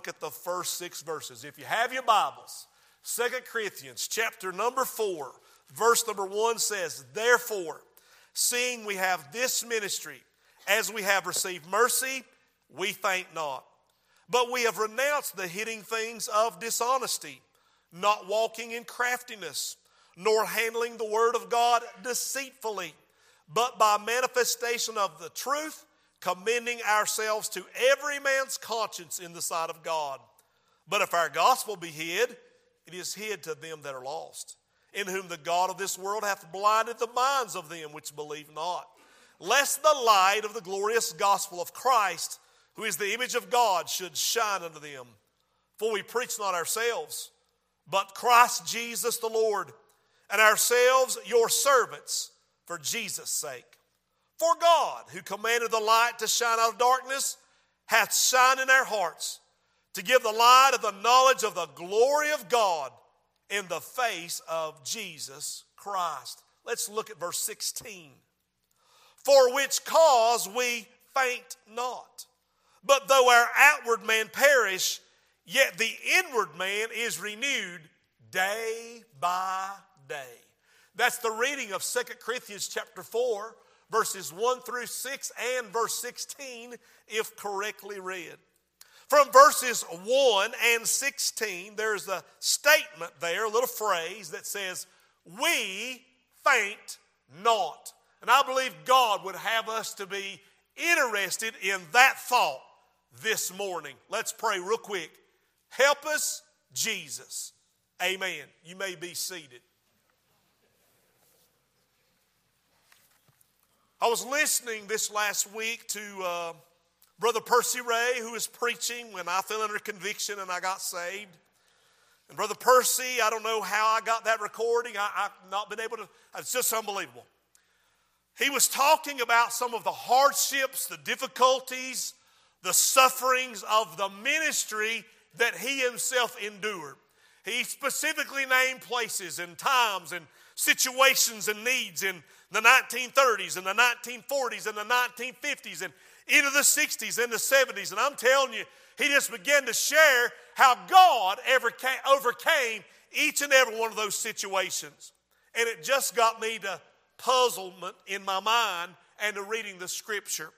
look at the first six verses. If you have your Bibles, Second Corinthians chapter number 4, verse number 1 says, Therefore, seeing we have this ministry, as we have received mercy, we faint not. But we have renounced the hidden things of dishonesty, not walking in craftiness, nor handling the word of God deceitfully, but by manifestation of the truth, commending ourselves to every man's conscience in the sight of God. But if our gospel be hid, it is hid to them that are lost, in whom the God of this world hath blinded the minds of them which believe not, lest the light of the glorious gospel of Christ, who is the image of God, should shine unto them. For we preach not ourselves, but Christ Jesus the Lord, and ourselves your servants for Jesus' sake. For God, who commanded the light to shine out of darkness, hath shined in our hearts to give the light of the knowledge of the glory of God in the face of Jesus Christ. Let's look at verse 16. For which cause we faint not. But though our outward man perish, yet the inward man is renewed day by day. That's the reading of Second Corinthians chapter 4, verses 1 through 6 and verse 16, if correctly read. From verses 1 and 16, there's a statement there, a little phrase that says, We faint not. And I believe God would have us to be interested in that thought this morning. Let's pray real quick. Help us, Jesus. Amen. You may be seated. I was listening this last week to uh, Brother Percy Ray, who was preaching when I fell under conviction and I got saved. And Brother Percy, I don't know how I got that recording. I, have not been able to, it's just unbelievable. He was talking about some of the hardships, the difficulties, the sufferings of the ministry that he himself endured. He specifically named places and times and situations and needs in the 1930s and the 1940s and the 1950s and into the 60s and the 70s. And I'm telling you, he just began to share how God ever came, overcame each and every one of those situations. And it just got me to puzzlement in my mind and to reading the scripture.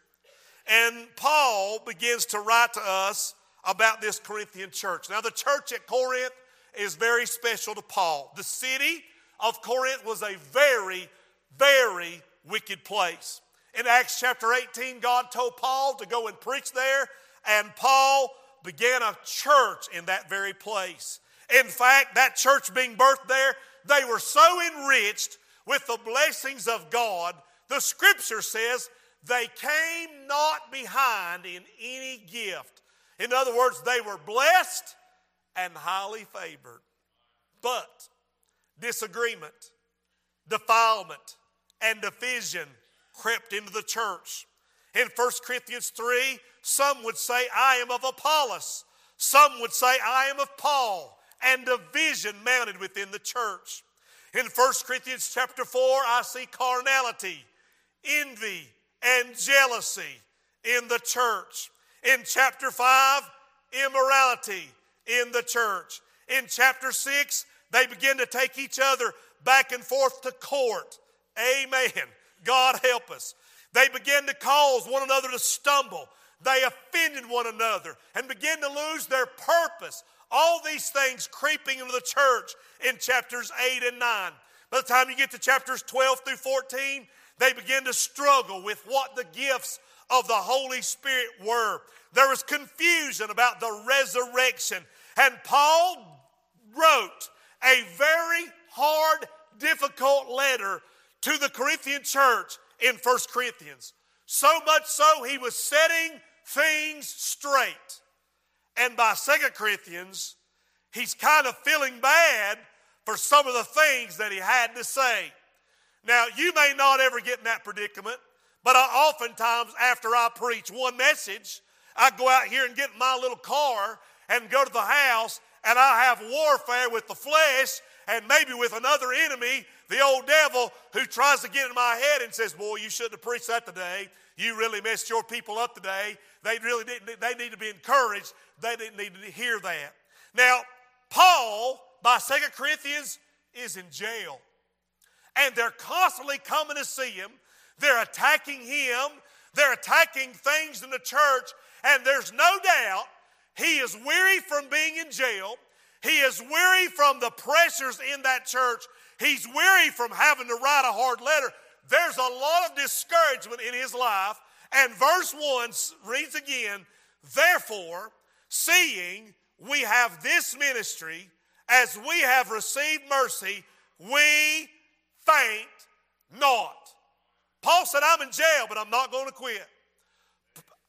And Paul begins to write to us about this Corinthian church. Now, the church at Corinth is very special to Paul. The city of Corinth was a very, very wicked place. In Acts chapter 18, God told Paul to go and preach there, and Paul began a church in that very place. In fact, that church being birthed there, they were so enriched with the blessings of God, the scripture says they came not behind in any gift. In other words, they were blessed and highly favored. But disagreement, defilement, and division crept into the church. In 1 Corinthians 3, some would say, I am of Apollos. Some would say, I am of Paul. And division mounted within the church. In 1 Corinthians chapter 4, I see carnality, envy, and jealousy in the church. In chapter 5, immorality in the church. In chapter 6, they begin to take each other back and forth to court. Amen. God help us. They begin to cause one another to stumble. They offended one another and begin to lose their purpose. All these things creeping into the church in chapters 8 and 9. By the time you get to chapters 12 through 14, they begin to struggle with what the gifts of the Holy Spirit were. There was confusion about the resurrection. And Paul wrote a very hard, difficult letter to the Corinthian church in 1 Corinthians. So much so, he was setting things straight. And by Second Corinthians, he's kind of feeling bad for some of the things that he had to say. Now, you may not ever get in that predicament, but I oftentimes, after I preach one message, I go out here and get my little car and go to the house, and I have warfare with the flesh and maybe with another enemy The old devil who tries to get in my head and says, Boy, you shouldn't have preached that today. You really messed your people up today. They really didn't, they need to be encouraged. They didn't need to hear that. Now, Paul, by Second Corinthians, is in jail. And they're constantly coming to see him. They're attacking him. They're attacking things in the church. And there's no doubt he is weary from being in jail. He is weary from the pressures in that church. He's weary from having to write a hard letter. There's a lot of discouragement in his life. And verse 1 reads again, Therefore, seeing we have this ministry, as we have received mercy, we faint not. Paul said, I'm in jail, but I'm not going to quit.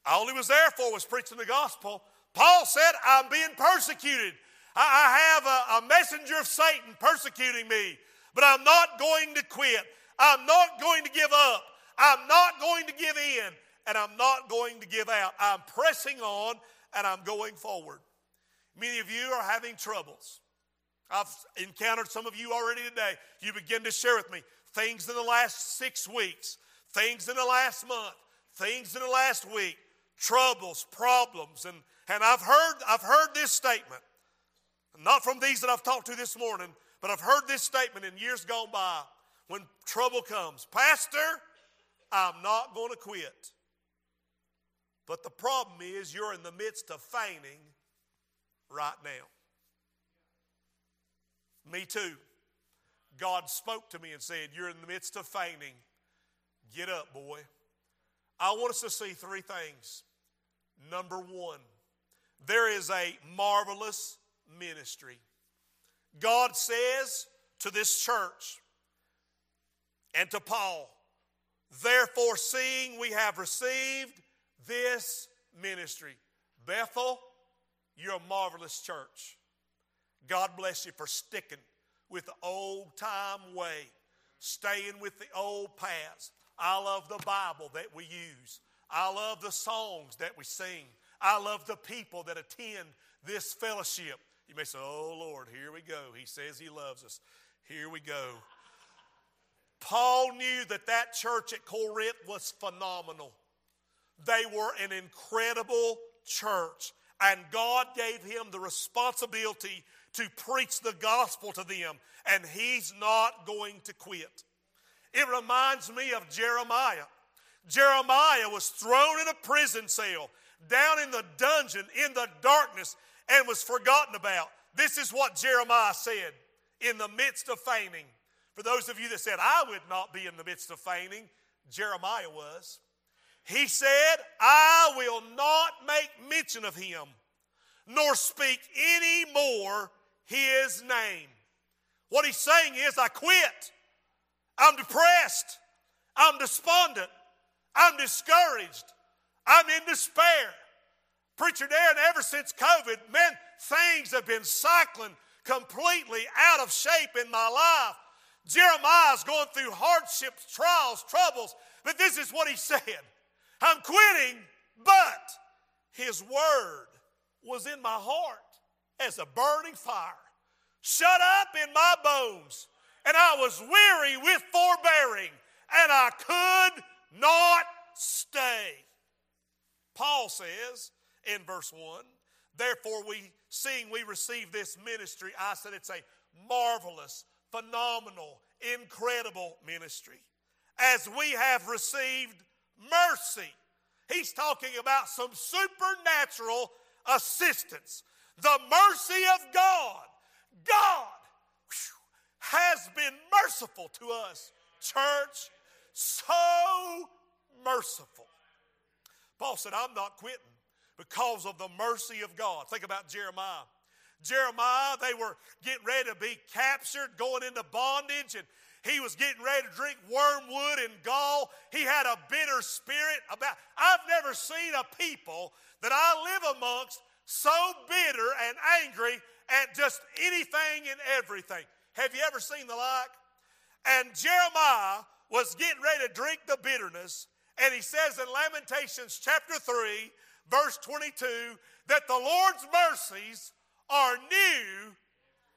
All he was there for was preaching the gospel. Paul said, I'm being persecuted. I have a, messenger of Satan persecuting me, but I'm not going to quit. I'm not going to give up. I'm not going to give in, and I'm not going to give out. I'm pressing on and I'm going forward. Many of you are having troubles. I've encountered some of you already today. You begin to share with me things in the last six weeks, things in the last month, things in the last week, troubles, problems, and, and I've heard I've heard this statement. Not from these that I've talked to this morning, but I've heard this statement in years gone by when trouble comes. Pastor, I'm not going to quit. But the problem is you're in the midst of fainting right now. Me too. God spoke to me and said, You're in the midst of fainting. Get up, boy. I want us to see three things. Number one, there is a marvelous ministry. God says to this church and to Paul, Therefore, seeing we have received this ministry, Bethel, you're a marvelous church. God bless you for sticking with the old time way, staying with the old paths. I love the Bible that we use. I love the songs that we sing. I love the people that attend this fellowship. You may say, Oh Lord, here we go. He says He loves us. Here we go. Paul knew that that church at Corinth was phenomenal. They were an incredible church, and God gave him the responsibility to preach the gospel to them, and he's not going to quit. It reminds me of Jeremiah. Jeremiah was thrown in a prison cell, down in the dungeon, in the darkness, and was forgotten about. This is what Jeremiah said in the midst of fainting. For those of you that said, I would not be in the midst of fainting, Jeremiah was. He said, I will not make mention of him, nor speak any more his name. What he's saying is, I quit. I'm depressed. I'm despondent. I'm discouraged. I'm in despair. Preacher Darren, ever since COVID, man, things have been cycling completely out of shape in my life. Jeremiah's going through hardships, trials, troubles, but this is what he said I'm quitting, but his word was in my heart as a burning fire, shut up in my bones, and I was weary with forbearing, and I could not stay. Paul says in verse 1, therefore we seeing we receive this ministry, I said it's a marvelous, phenomenal, incredible ministry. As we have received mercy. He's talking about some supernatural assistance. The mercy of God. God has been merciful to us, church. So merciful. Paul said, I'm not quitting because of the mercy of God. Think about Jeremiah. Jeremiah, they were getting ready to be captured, going into bondage, and he was getting ready to drink wormwood and gall. He had a bitter spirit about. I've never seen a people that I live amongst so bitter and angry at just anything and everything. Have you ever seen the like? And Jeremiah was getting ready to drink the bitterness, and he says in Lamentations chapter 3, verse 22, that the Lord's mercies are new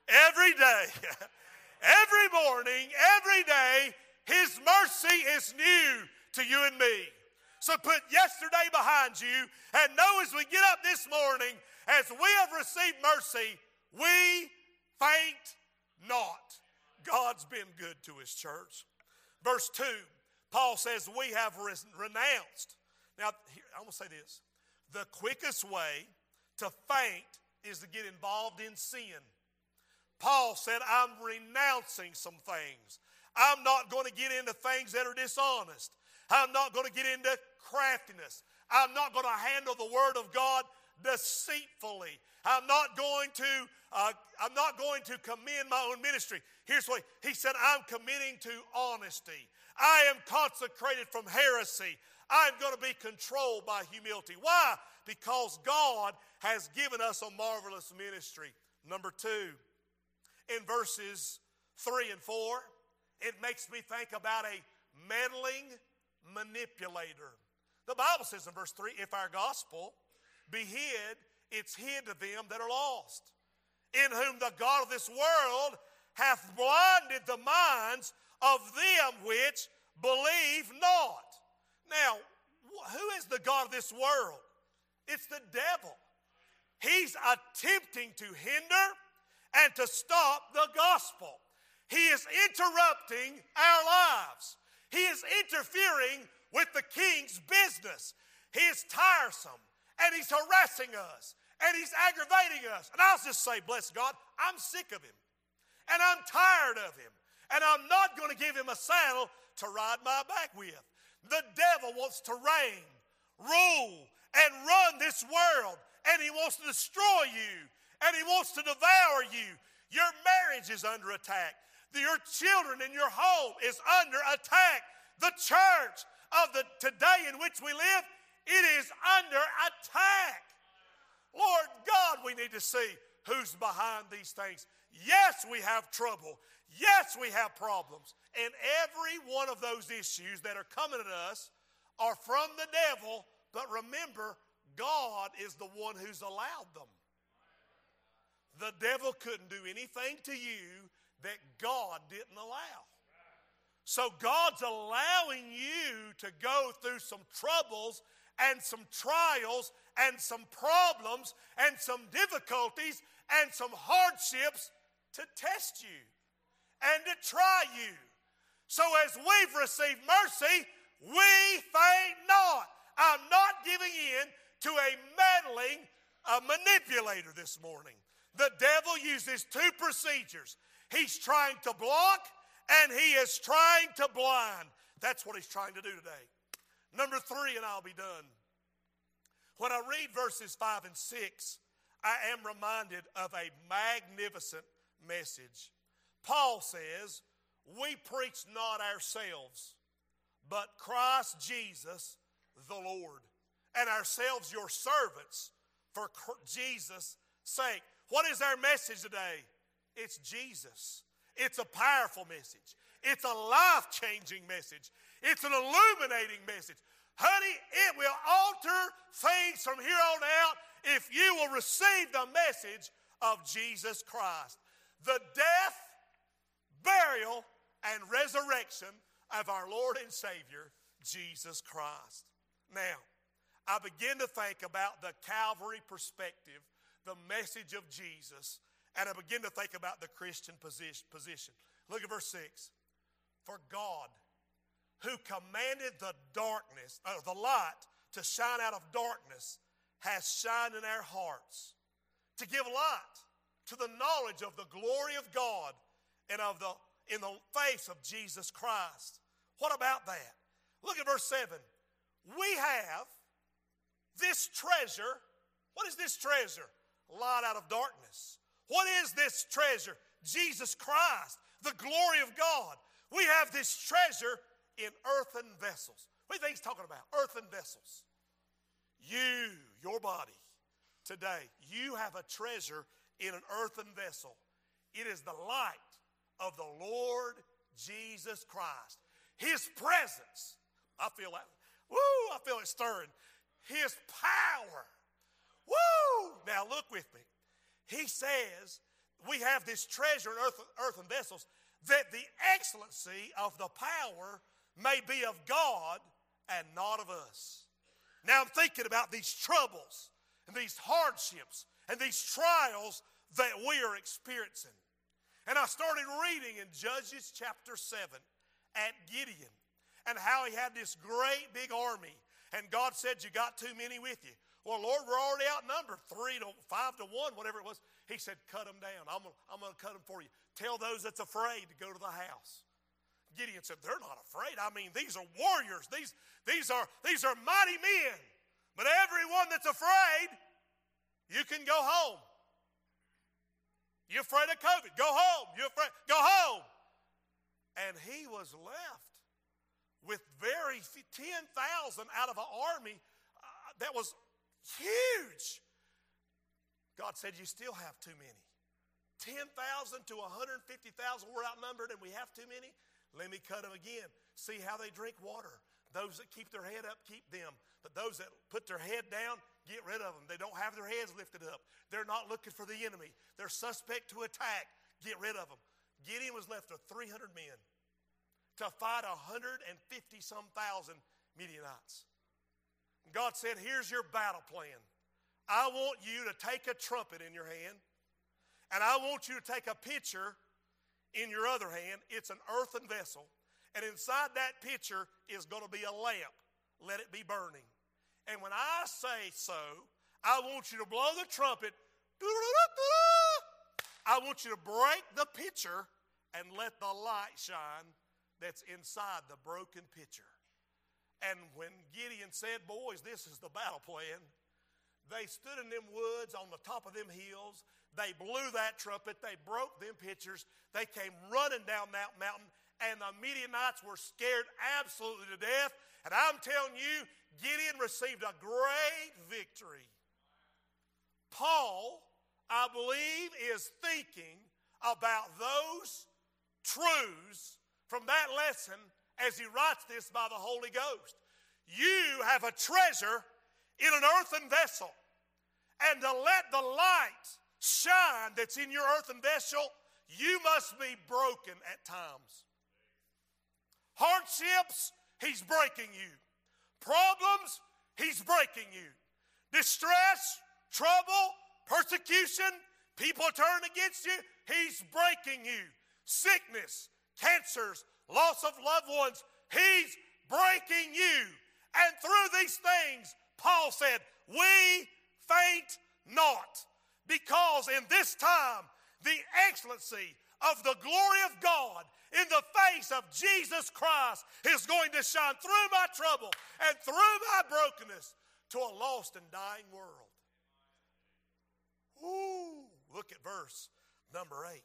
every day. Every morning, every day, His mercy is new to you and me. So put yesterday behind you and know as we get up this morning, as we have received mercy, we faint not. God's been good to His church. Verse 2, Paul says, We have renounced. Now, here, I'm going to say this. The quickest way to faint is to get involved in sin. Paul said, I'm renouncing some things. I'm not going to get into things that are dishonest. I'm not going to get into craftiness. I'm not going to handle the word of God deceitfully. I'm not going to uh, I'm not going to commend my own ministry. Here's what he said I'm committing to honesty. I am consecrated from heresy. I'm going to be controlled by humility. Why? Because God has given us a marvelous ministry. Number two, in verses 3 and 4, it makes me think about a meddling manipulator. The Bible says in verse 3 if our gospel be hid, it's hid to them that are lost, in whom the God of this world hath blinded the minds of them which believe not. Now, who is the God of this world? It's the devil. He's attempting to hinder and to stop the gospel. He is interrupting our lives. He is interfering with the king's business. He is tiresome and he's harassing us and he's aggravating us. And I'll just say, bless God, I'm sick of him and I'm tired of him and I'm not going to give him a saddle to ride my back with. The devil wants to reign, rule, and run this world, and he wants to destroy you and he wants to devour you. Your marriage is under attack. Your children and your home is under attack. The church of the today in which we live, it is under attack. Lord God, we need to see who's behind these things. Yes, we have trouble. Yes, we have problems. And every one of those issues that are coming at us are from the devil, but remember, God is the one who's allowed them. The devil couldn't do anything to you that God didn't allow. So God's allowing you to go through some troubles and some trials and some problems and some difficulties and some hardships to test you and to try you. So as we've received mercy, we faint not. I'm not giving in to a meddling a manipulator this morning. The devil uses two procedures. He's trying to block and he is trying to blind. That's what he's trying to do today. Number three, and I'll be done. When I read verses five and six, I am reminded of a magnificent message. Paul says, We preach not ourselves, but Christ Jesus the Lord, and ourselves your servants for Jesus' sake. What is our message today? It's Jesus. It's a powerful message. It's a life changing message. It's an illuminating message. Honey, it will alter things from here on out if you will receive the message of Jesus Christ. The death, burial, and resurrection of our Lord and Savior, Jesus Christ. Now, I begin to think about the Calvary perspective, the message of Jesus, and I begin to think about the Christian position. Look at verse 6. For God, who commanded the darkness, or the light, to shine out of darkness, has shined in our hearts to give light to the knowledge of the glory of God and of the in the face of Jesus Christ. What about that? Look at verse 7. We have this treasure. What is this treasure? Light out of darkness. What is this treasure? Jesus Christ, the glory of God. We have this treasure in earthen vessels. What do you think he's talking about? Earthen vessels. You, your body, today, you have a treasure in an earthen vessel. It is the light of the Lord Jesus Christ. His presence. I feel that. Woo, I feel it stirring. His power. Woo! Now look with me. He says we have this treasure in earth, earthen vessels that the excellency of the power may be of God and not of us. Now I'm thinking about these troubles and these hardships and these trials that we are experiencing. And I started reading in Judges chapter 7 at Gideon and how he had this great big army. And God said, You got too many with you. Well, Lord, we're already outnumbered three to five to one, whatever it was. He said, Cut them down. I'm going to cut them for you. Tell those that's afraid to go to the house. Gideon said, They're not afraid. I mean, these are warriors. These, these, are, these are mighty men. But everyone that's afraid, you can go home. You afraid of COVID? Go home. You're afraid? Go home. And he was left with very 10,000 out of an army uh, that was huge. God said, You still have too many. 10,000 to 150,000, we're outnumbered and we have too many. Let me cut them again. See how they drink water. Those that keep their head up, keep them. But those that put their head down, get rid of them. They don't have their heads lifted up. They're not looking for the enemy. They're suspect to attack. Get rid of them. Gideon was left with 300 men to fight 150 some thousand Midianites. God said, Here's your battle plan. I want you to take a trumpet in your hand, and I want you to take a pitcher in your other hand. It's an earthen vessel. And inside that pitcher is going to be a lamp. Let it be burning. And when I say so, I want you to blow the trumpet. I want you to break the pitcher and let the light shine that's inside the broken pitcher. And when Gideon said, Boys, this is the battle plan, they stood in them woods on the top of them hills. They blew that trumpet. They broke them pitchers. They came running down that mountain and the Midianites were scared absolutely to death. And I'm telling you, Gideon received a great victory. Paul, I believe, is thinking about those truths from that lesson as he writes this by the Holy Ghost. You have a treasure in an earthen vessel, and to let the light shine that's in your earthen vessel, you must be broken at times. Hardships, He's breaking you. Problems, He's breaking you. Distress, trouble, persecution, people turn against you, He's breaking you. Sickness, cancers, loss of loved ones, He's breaking you. And through these things, Paul said, We faint not, because in this time, the excellency of the glory of God in the face of Jesus Christ is going to shine through my trouble and through my brokenness to a lost and dying world. Ooh, look at verse number eight.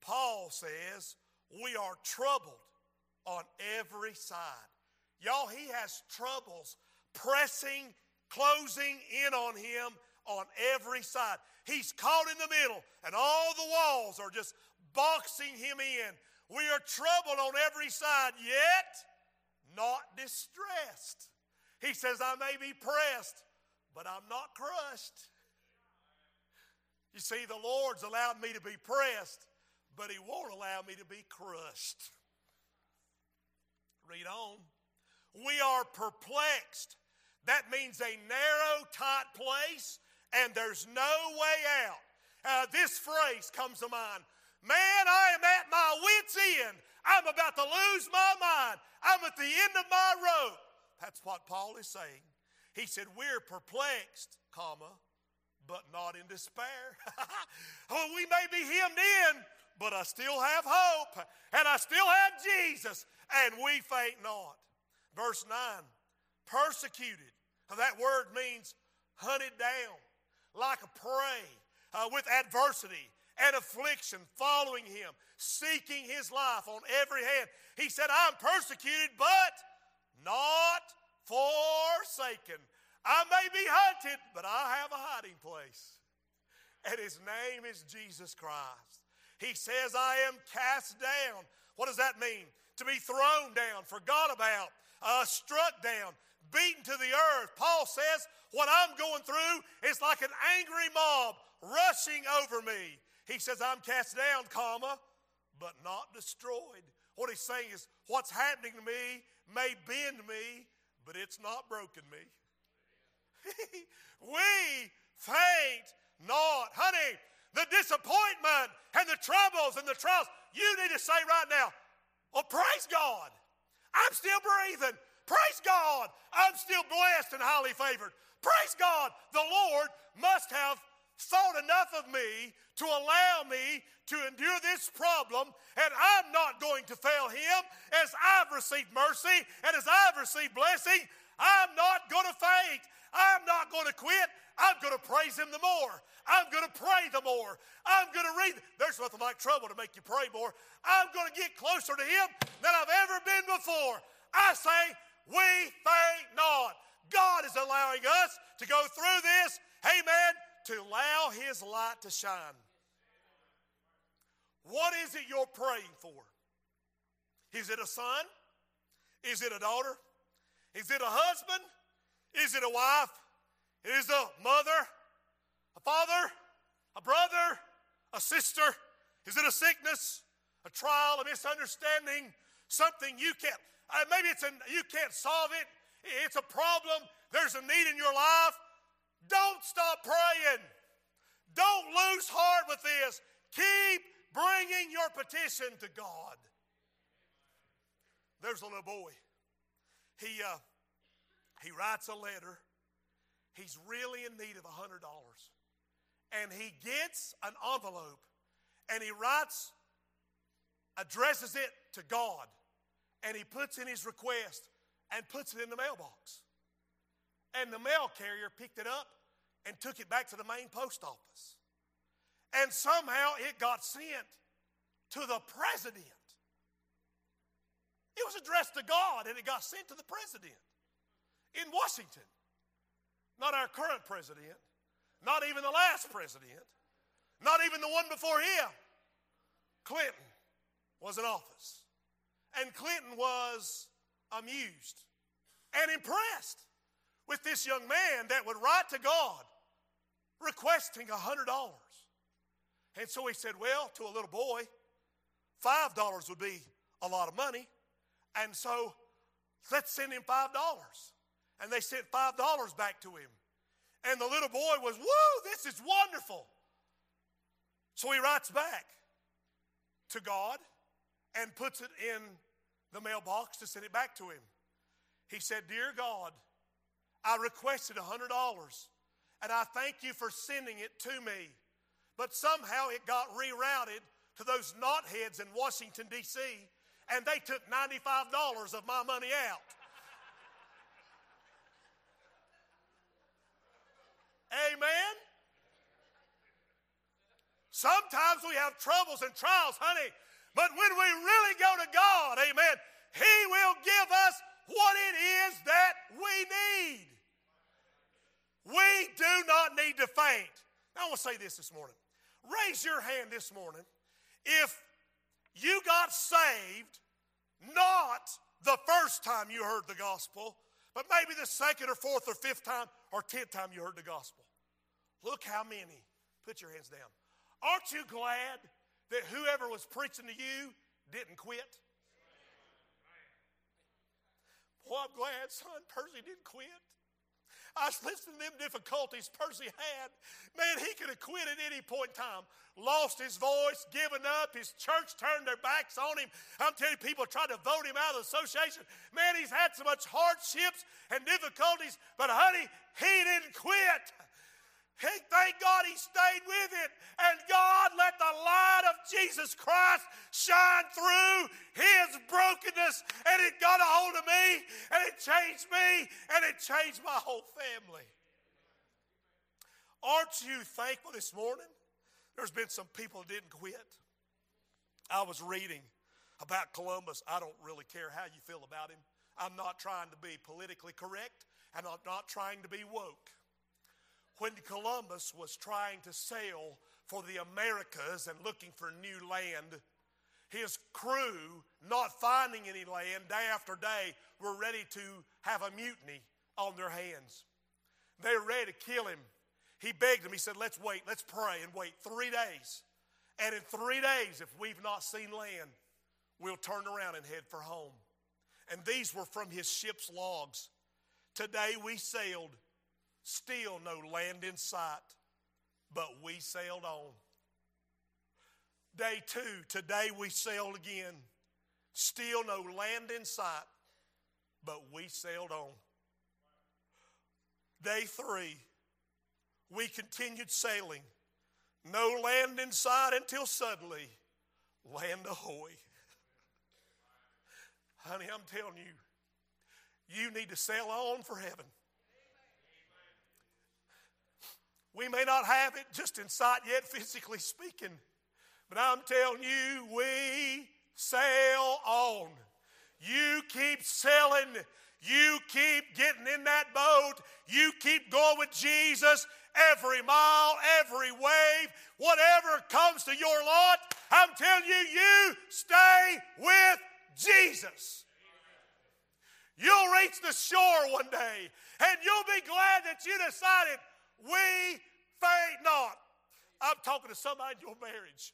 Paul says, We are troubled on every side. Y'all, he has troubles pressing, closing in on him on every side. He's caught in the middle, and all the walls are just boxing him in. We are troubled on every side, yet not distressed. He says, I may be pressed, but I'm not crushed. You see, the Lord's allowed me to be pressed, but He won't allow me to be crushed. Read on. We are perplexed. That means a narrow, tight place, and there's no way out. Uh, this phrase comes to mind Man, I am at my wits' end. I'm about to lose my mind. I'm at the end of my rope. That's what Paul is saying. He said, We're perplexed, comma, but not in despair. oh, we may be hemmed in, but I still have hope, and I still have Jesus, and we faint not. Verse 9, persecuted. That word means hunted down like a prey uh, with adversity and affliction following him, seeking his life on every hand. He said, I'm persecuted, but not forsaken. I may be hunted, but I have a hiding place. And his name is Jesus Christ. He says, I am cast down. What does that mean? To be thrown down, forgot about, uh, struck down, beaten to the earth. Paul says, What I'm going through is like an angry mob rushing over me. He says, I'm cast down, comma, but not destroyed. What he's saying is, what's happening to me may bend me, but it's not broken me. we faint not. Honey, the disappointment and the troubles and the trials, you need to say right now, well, praise God. I'm still breathing. Praise God. I'm still blessed and highly favored. Praise God. The Lord must have thought enough of me to allow me to endure this problem, and I'm not going to fail Him as I've received mercy and as I've received blessing. I'm not going to faint. I'm not going to quit. I'm going to praise Him the more. I'm going to pray the more. I'm going to read. There's nothing like trouble to make you pray more. I'm going to get closer to Him than I've ever been before. I say, we faint not. God is allowing us to go through this, amen, to allow His light to shine. What is it you're praying for? Is it a son? Is it a daughter? Is it a husband? Is it a wife? Is it a mother? A father? A brother? A sister? Is it a sickness? A trial? A misunderstanding? Something you can't, uh, maybe it's a, you can't solve it. It's a problem. There's a need in your life. Don't stop praying. Don't lose heart with this. Keep bringing your petition to God. There's a little boy. He, uh, he writes a letter. He's really in need of a $100. And he gets an envelope and he writes, addresses it to God, and he puts in his request and puts it in the mailbox. And the mail carrier picked it up and took it back to the main post office. And somehow it got sent to the president. It was addressed to God and it got sent to the president in Washington. Not our current president, not even the last president, not even the one before him. Clinton was in office. And Clinton was amused and impressed with this young man that would write to God requesting a $100. And so he said, Well, to a little boy, $5 would be a lot of money. And so let's send him $5. And they sent $5 back to him. And the little boy was, Woo, this is wonderful. So he writes back to God and puts it in the mailbox to send it back to him. He said, Dear God, I requested $100 and I thank you for sending it to me. But somehow it got rerouted to those knotheads in Washington, D.C., and they took $95 of my money out. Amen? Sometimes we have troubles and trials, honey, but when we really go to God, amen, He will give us what it is that we need. We do not need to faint. Now, I want to say this this morning. Raise your hand this morning if you got saved not the first time you heard the gospel, but maybe the second or fourth or fifth time or tenth time you heard the gospel. Look how many. Put your hands down. Aren't you glad that whoever was preaching to you didn't quit? Well, I'm glad son Percy didn't quit. I was listening to them difficulties Percy had. Man, he could have quit at any point in time. Lost his voice, given up. His church turned their backs on him. I'm telling you, people tried to vote him out of the association. Man, he's had so much hardships and difficulties, but honey, he didn't quit. Thank God he stayed with it. And God let the light of Jesus Christ shine through his brokenness. And it got a hold of me. And it changed me. And it changed my whole family. Aren't you thankful this morning? There's been some people didn't quit. I was reading about Columbus. I don't really care how you feel about him. I'm not trying to be politically correct, and I'm not trying to be woke when Columbus was trying to sail for the Americas and looking for new land, his crew, not finding any land day after day, were ready to have a mutiny on their hands. They were ready to kill him. He begged them, he said, Let's wait, let's pray and wait three days. And in three days, if we've not seen land, we'll turn around and head for home. And these were from his ship's logs. Today we sailed, still no land in sight, but we sailed on. Day two, today we sailed again, still no land in sight, but we sailed on. Day three, we continued sailing. No land in sight until suddenly, land ahoy. Honey, I'm telling you, you need to sail on for heaven. We may not have it just in sight yet, physically speaking, but I'm telling you, we sail on. You keep sailing. You keep getting in that boat. You keep going with Jesus every mile, every wave, whatever comes to your lot. I'm telling you, you stay with Jesus. You'll reach the shore one day and you'll be glad that you decided, we faint not. I'm talking to somebody in your marriage.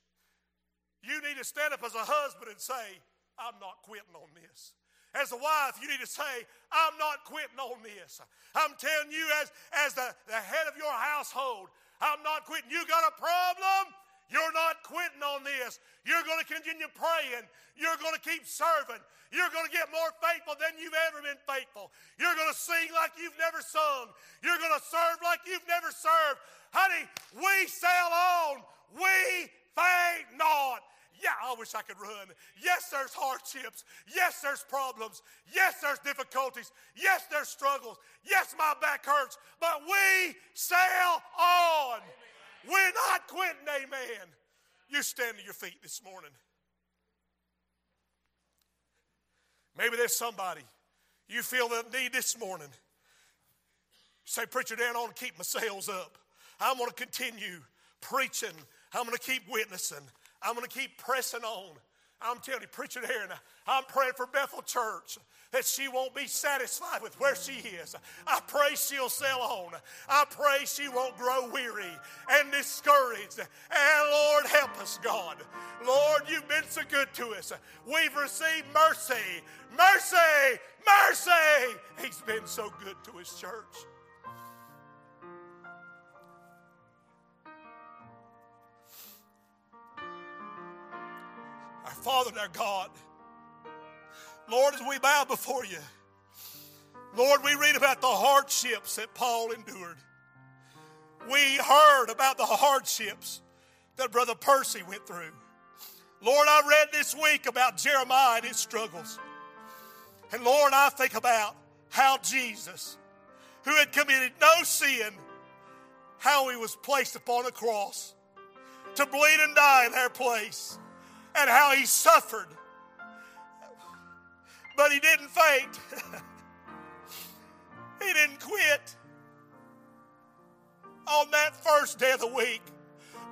You need to stand up as a husband and say, I'm not quitting on this. As a wife, you need to say, I'm not quitting on this. I'm telling you, as, as the, the head of your household, I'm not quitting. You got a problem? You're not quitting on this. You're going to continue praying. You're going to keep serving. You're going to get more faithful than you've ever been faithful. You're going to sing like you've never sung. You're going to serve like you've never served. Honey, we sail on. We faint not. Yeah, I wish I could run. Yes, there's hardships. Yes, there's problems. Yes, there's difficulties. Yes, there's struggles. Yes, my back hurts. But we sail on. We're not quitting, amen. You stand to your feet this morning. Maybe there's somebody you feel the need this morning. Say, Preacher Dan, I want to keep my sails up. I'm going to continue preaching. I'm going to keep witnessing. I'm going to keep pressing on. I'm telling you, preacher here, and I'm praying for Bethel Church that she won't be satisfied with where she is. I pray she'll sail on. I pray she won't grow weary and discouraged. And Lord, help us, God. Lord, you've been so good to us. We've received mercy, mercy, mercy. He's been so good to his church. Father and our God. Lord, as we bow before you, Lord, we read about the hardships that Paul endured. We heard about the hardships that Brother Percy went through. Lord, I read this week about Jeremiah and his struggles. And Lord, I think about how Jesus, who had committed no sin, how he was placed upon a cross to bleed and die in our place and how he suffered. But he didn't faint, he didn't quit. On that first day of the week,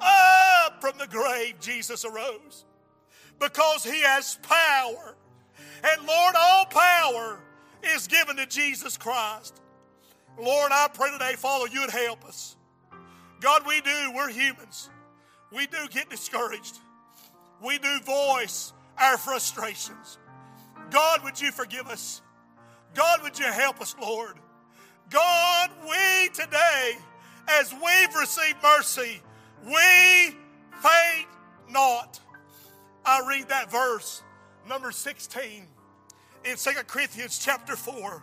up from the grave, Jesus arose because he has power. And Lord, all power is given to Jesus Christ. Lord, I pray today, Father, you would help us. God, we do. We're humans. We do get discouraged we do voice our frustrations. God, would you forgive us? God, would you help us, Lord? God, we today, as we've received mercy, we faint not. I read that verse, number 16, in 2 Corinthians chapter 4.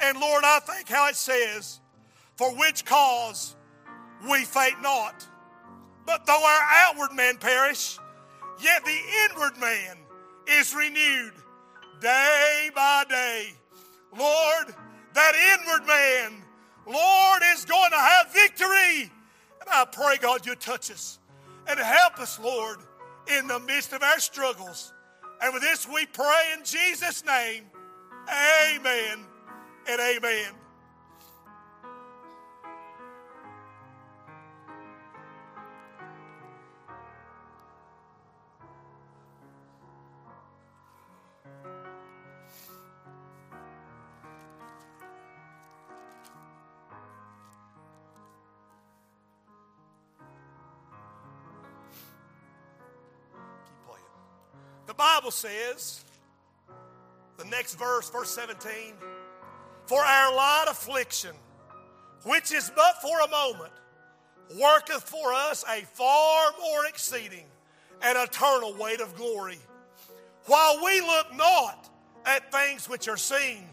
And Lord, I think how it says, For which cause we faint not. But though our outward man perish, Yet the inward man is renewed day by day. Lord, that inward man, Lord, is going to have victory. And I pray, God, you touch us and help us, Lord, in the midst of our struggles. And with this we pray in Jesus' name. Amen and amen. Bible says, the next verse, verse 17, for our light affliction, which is but for a moment, worketh for us a far more exceeding and eternal weight of glory. While we look not at things which are seen,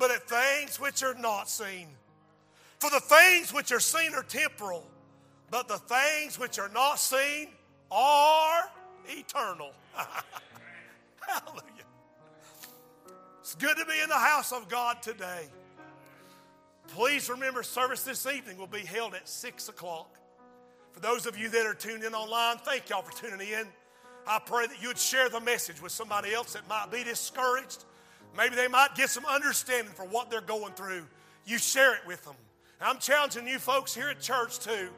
but at things which are not seen. For the things which are seen are temporal, but the things which are not seen are eternal. Hallelujah. It's good to be in the house of God today. Please remember, service this evening will be held at 6 o'clock. For those of you that are tuned in online, thank y'all for tuning in. I pray that you would share the message with somebody else that might be discouraged. Maybe they might get some understanding for what they're going through. You share it with them. I'm challenging you folks here at church too.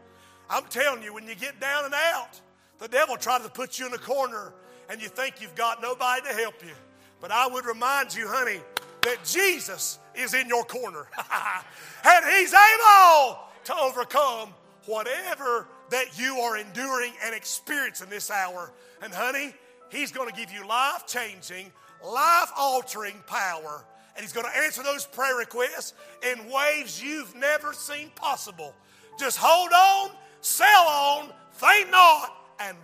I'm telling you, when you get down and out, the devil tries to put you in a corner and you think you've got nobody to help you. But I would remind you, honey, that Jesus is in your corner. and he's able to overcome whatever that you are enduring and experiencing this hour. And honey, he's going to give you life changing, life altering power. And he's going to answer those prayer requests in ways you've never seen possible. Just hold on, sell on, faint not, and